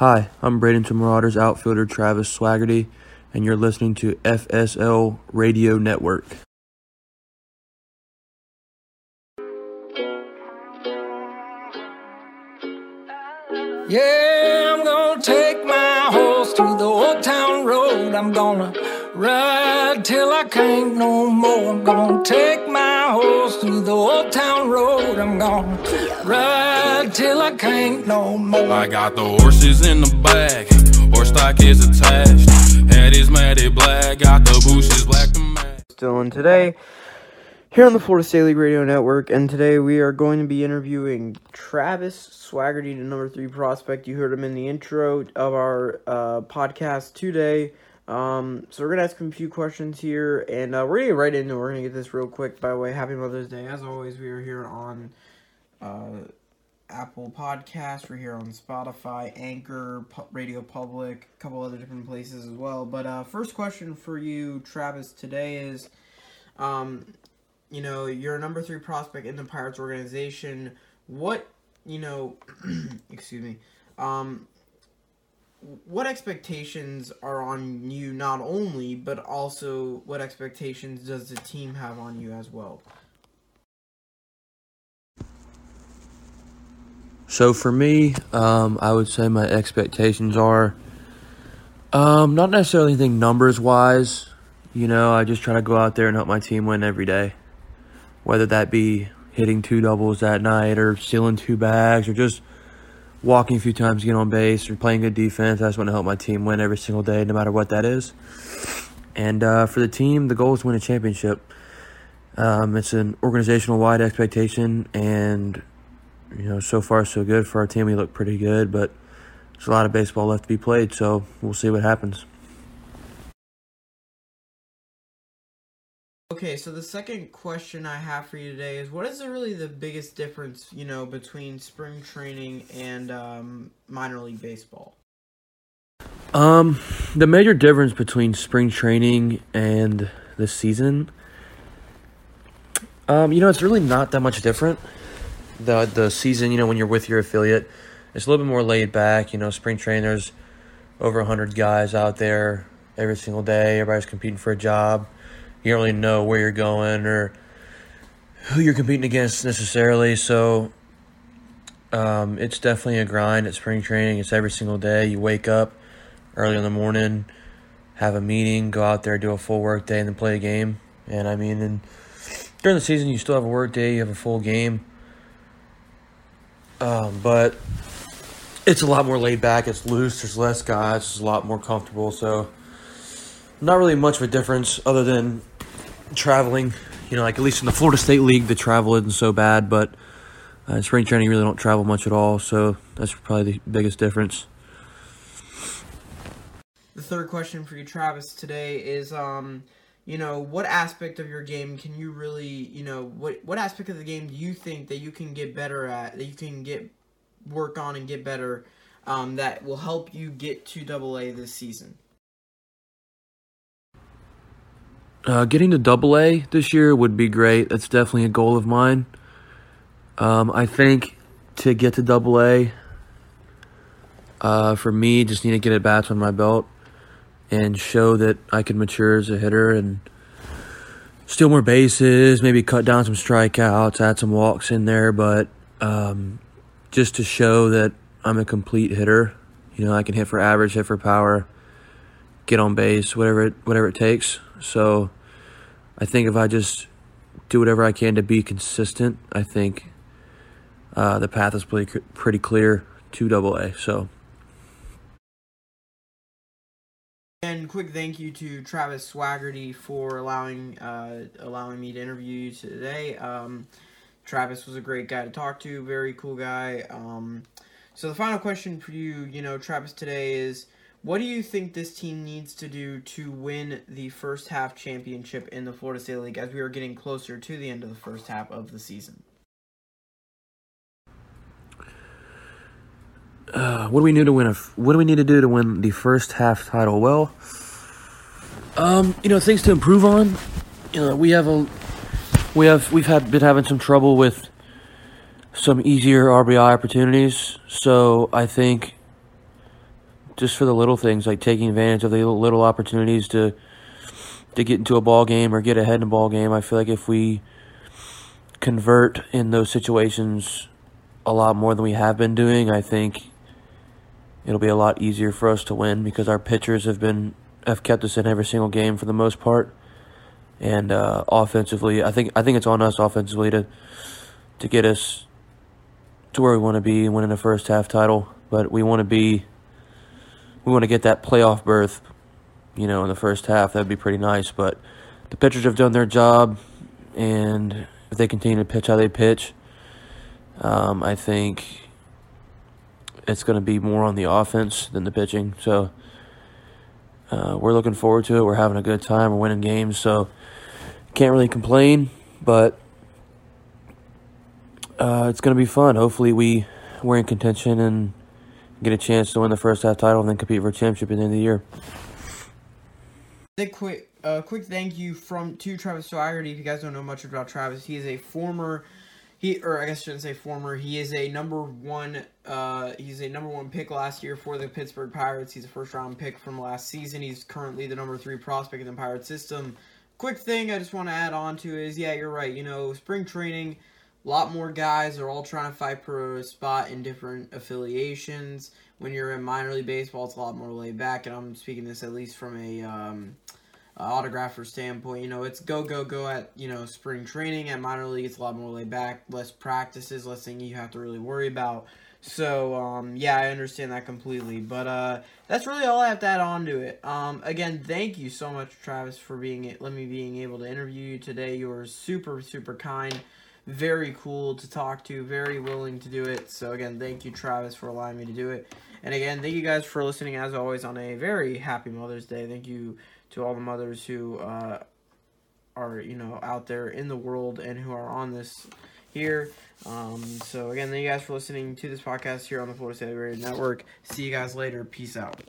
Hi, I'm Bradenton Marauders outfielder Travis Swaggerty, and you're listening to FSL Radio Network. Yeah, I'm gonna take my horse through the old town road. I'm gonna ride till I can't no more. I'm gonna take my horse through the old town road. I'm gonna ride till I can't no more. I got the horses in the back, horse stock is attached. Head is matted black, got the bushes black to match. Still in today, here on the Florida State League Radio Network, and today we are going to be interviewing Travis Swaggerty, the number three prospect. You heard him in the intro of our uh, podcast today. Um, so we're gonna ask him a few questions here, and uh, we're gonna get right into. it. We're gonna get this real quick. By the way, Happy Mother's Day! As always, we are here on uh, Apple Podcast. We're here on Spotify, Anchor, Pu- Radio Public, a couple other different places as well. But uh, first question for you, Travis, today is, um, you know, you're a number three prospect in the Pirates organization. What, you know, excuse me, um, what expectations are on you not only, but also what expectations does the team have on you as well? So for me, um, I would say my expectations are um, not necessarily anything numbers wise. You know, I just try to go out there and help my team win every day, whether that be hitting two doubles that night or stealing two bags or just walking a few times to get on base or playing good defense. I just want to help my team win every single day, no matter what that is. And uh, for the team, the goal is to win a championship. Um, it's an organizational wide expectation, and you know, so far so good for our team. We look pretty good, but there's a lot of baseball left to be played, so we'll see what happens. Okay, so the second question I have for you today is what is really the biggest difference, you know, between spring training and um, minor league baseball? Um, the major difference between spring training and the season, um, you know, it's really not that much different. The the season, you know, when you're with your affiliate, it's a little bit more laid back. You know, spring training, there's over hundred guys out there every single day. Everybody's competing for a job. You don't really know where you're going or who you're competing against necessarily. So um, it's definitely a grind at spring training. It's every single day. You wake up early in the morning, have a meeting, go out there, do a full work day, and then play a game. And I mean, and during the season, you still have a work day, you have a full game. Um, but it's a lot more laid back. It's loose. There's less guys. It's a lot more comfortable. So not really much of a difference other than traveling. You know, like at least in the Florida State League, the travel isn't so bad. But uh, in spring training, you really don't travel much at all. So that's probably the biggest difference. The third question for you, Travis, today is, um, you know, what aspect of your game can you really, you know, what what aspect of the game do you think that you can get better at, that you can get work on and get better, um, that will help you get to Double A this season? Uh, getting to Double A this year would be great. That's definitely a goal of mine. Um, I think to get to Double A, uh, for me, just need to get at bats on my belt and show that I can mature as a hitter and steal more bases, maybe cut down some strikeouts, add some walks in there, but um, just to show that I'm a complete hitter. You know, I can hit for average, hit for power, get on base, whatever it whatever it takes. So I think if I just do whatever I can to be consistent, I think uh, the path is pretty pretty clear to Double A. So. And quick thank you to Travis Swaggerty for allowing uh, allowing me to interview you today. Um, Travis was a great guy to talk to, very cool guy. Um, so the final question for you, you know, Travis, today is what do you think this team needs to do to win the first half championship in the Florida State League as we are getting closer to the end of the first half of the season? Uh, what do we need to win? What do we need to do to win the first half title? Well, um, you know, things to improve on. You know, we have a we have we've had been having some trouble with some easier RBI opportunities. So I think just for the little things like taking advantage of the little opportunities to to get into a ball game or get ahead in a ball game. I feel like if we convert in those situations a lot more than we have been doing, I think it'll be a lot easier for us to win because our pitchers have been have kept us in every single game for the most part. And uh, offensively, I think I think it's on us offensively to to get us to where we want to be, winning a first half title. But we want to be we want to get that playoff berth, you know, in the first half. That'd be pretty nice. But the pitchers have done their job, and if they continue to pitch how they pitch, um, I think it's going to be more on the offense than the pitching. So uh, we're looking forward to it. We're having a good time. We're winning games, so can't really complain. But uh, it's going to be fun. Hopefully, we we're in contention and get a chance to win the first half title and then compete for a championship at the end of the year. A quick, uh, quick thank you from to Travis Swaggerty. If you guys don't know much about Travis, he is a former, he or I guess I shouldn't say former. He is a number one. Uh, he's a number one pick last year for the Pittsburgh Pirates. He's a first round pick from last season. He's currently the number three prospect in the Pirate system. Quick thing I just want to add on to is yeah, you're right. You know, spring training a lot more guys are all trying to fight for a spot in different affiliations. When you're in minor league baseball, it's a lot more laid back, and I'm speaking this at least from a um, autographer standpoint. You know, it's go go go at you know spring training. At minor league, it's a lot more laid back, less practices, less thing you have to really worry about. So um, yeah, I understand that completely. But uh, that's really all I have to add on to it. Um, again, thank you so much, Travis, for being let me being able to interview you today. You were super super kind very cool to talk to, very willing to do it. So again, thank you Travis for allowing me to do it. And again, thank you guys for listening as always on a very happy Mother's Day. Thank you to all the mothers who uh, are you know out there in the world and who are on this here. Um, so again, thank you guys for listening to this podcast here on the Florida State Radio Network. See you guys later. Peace out.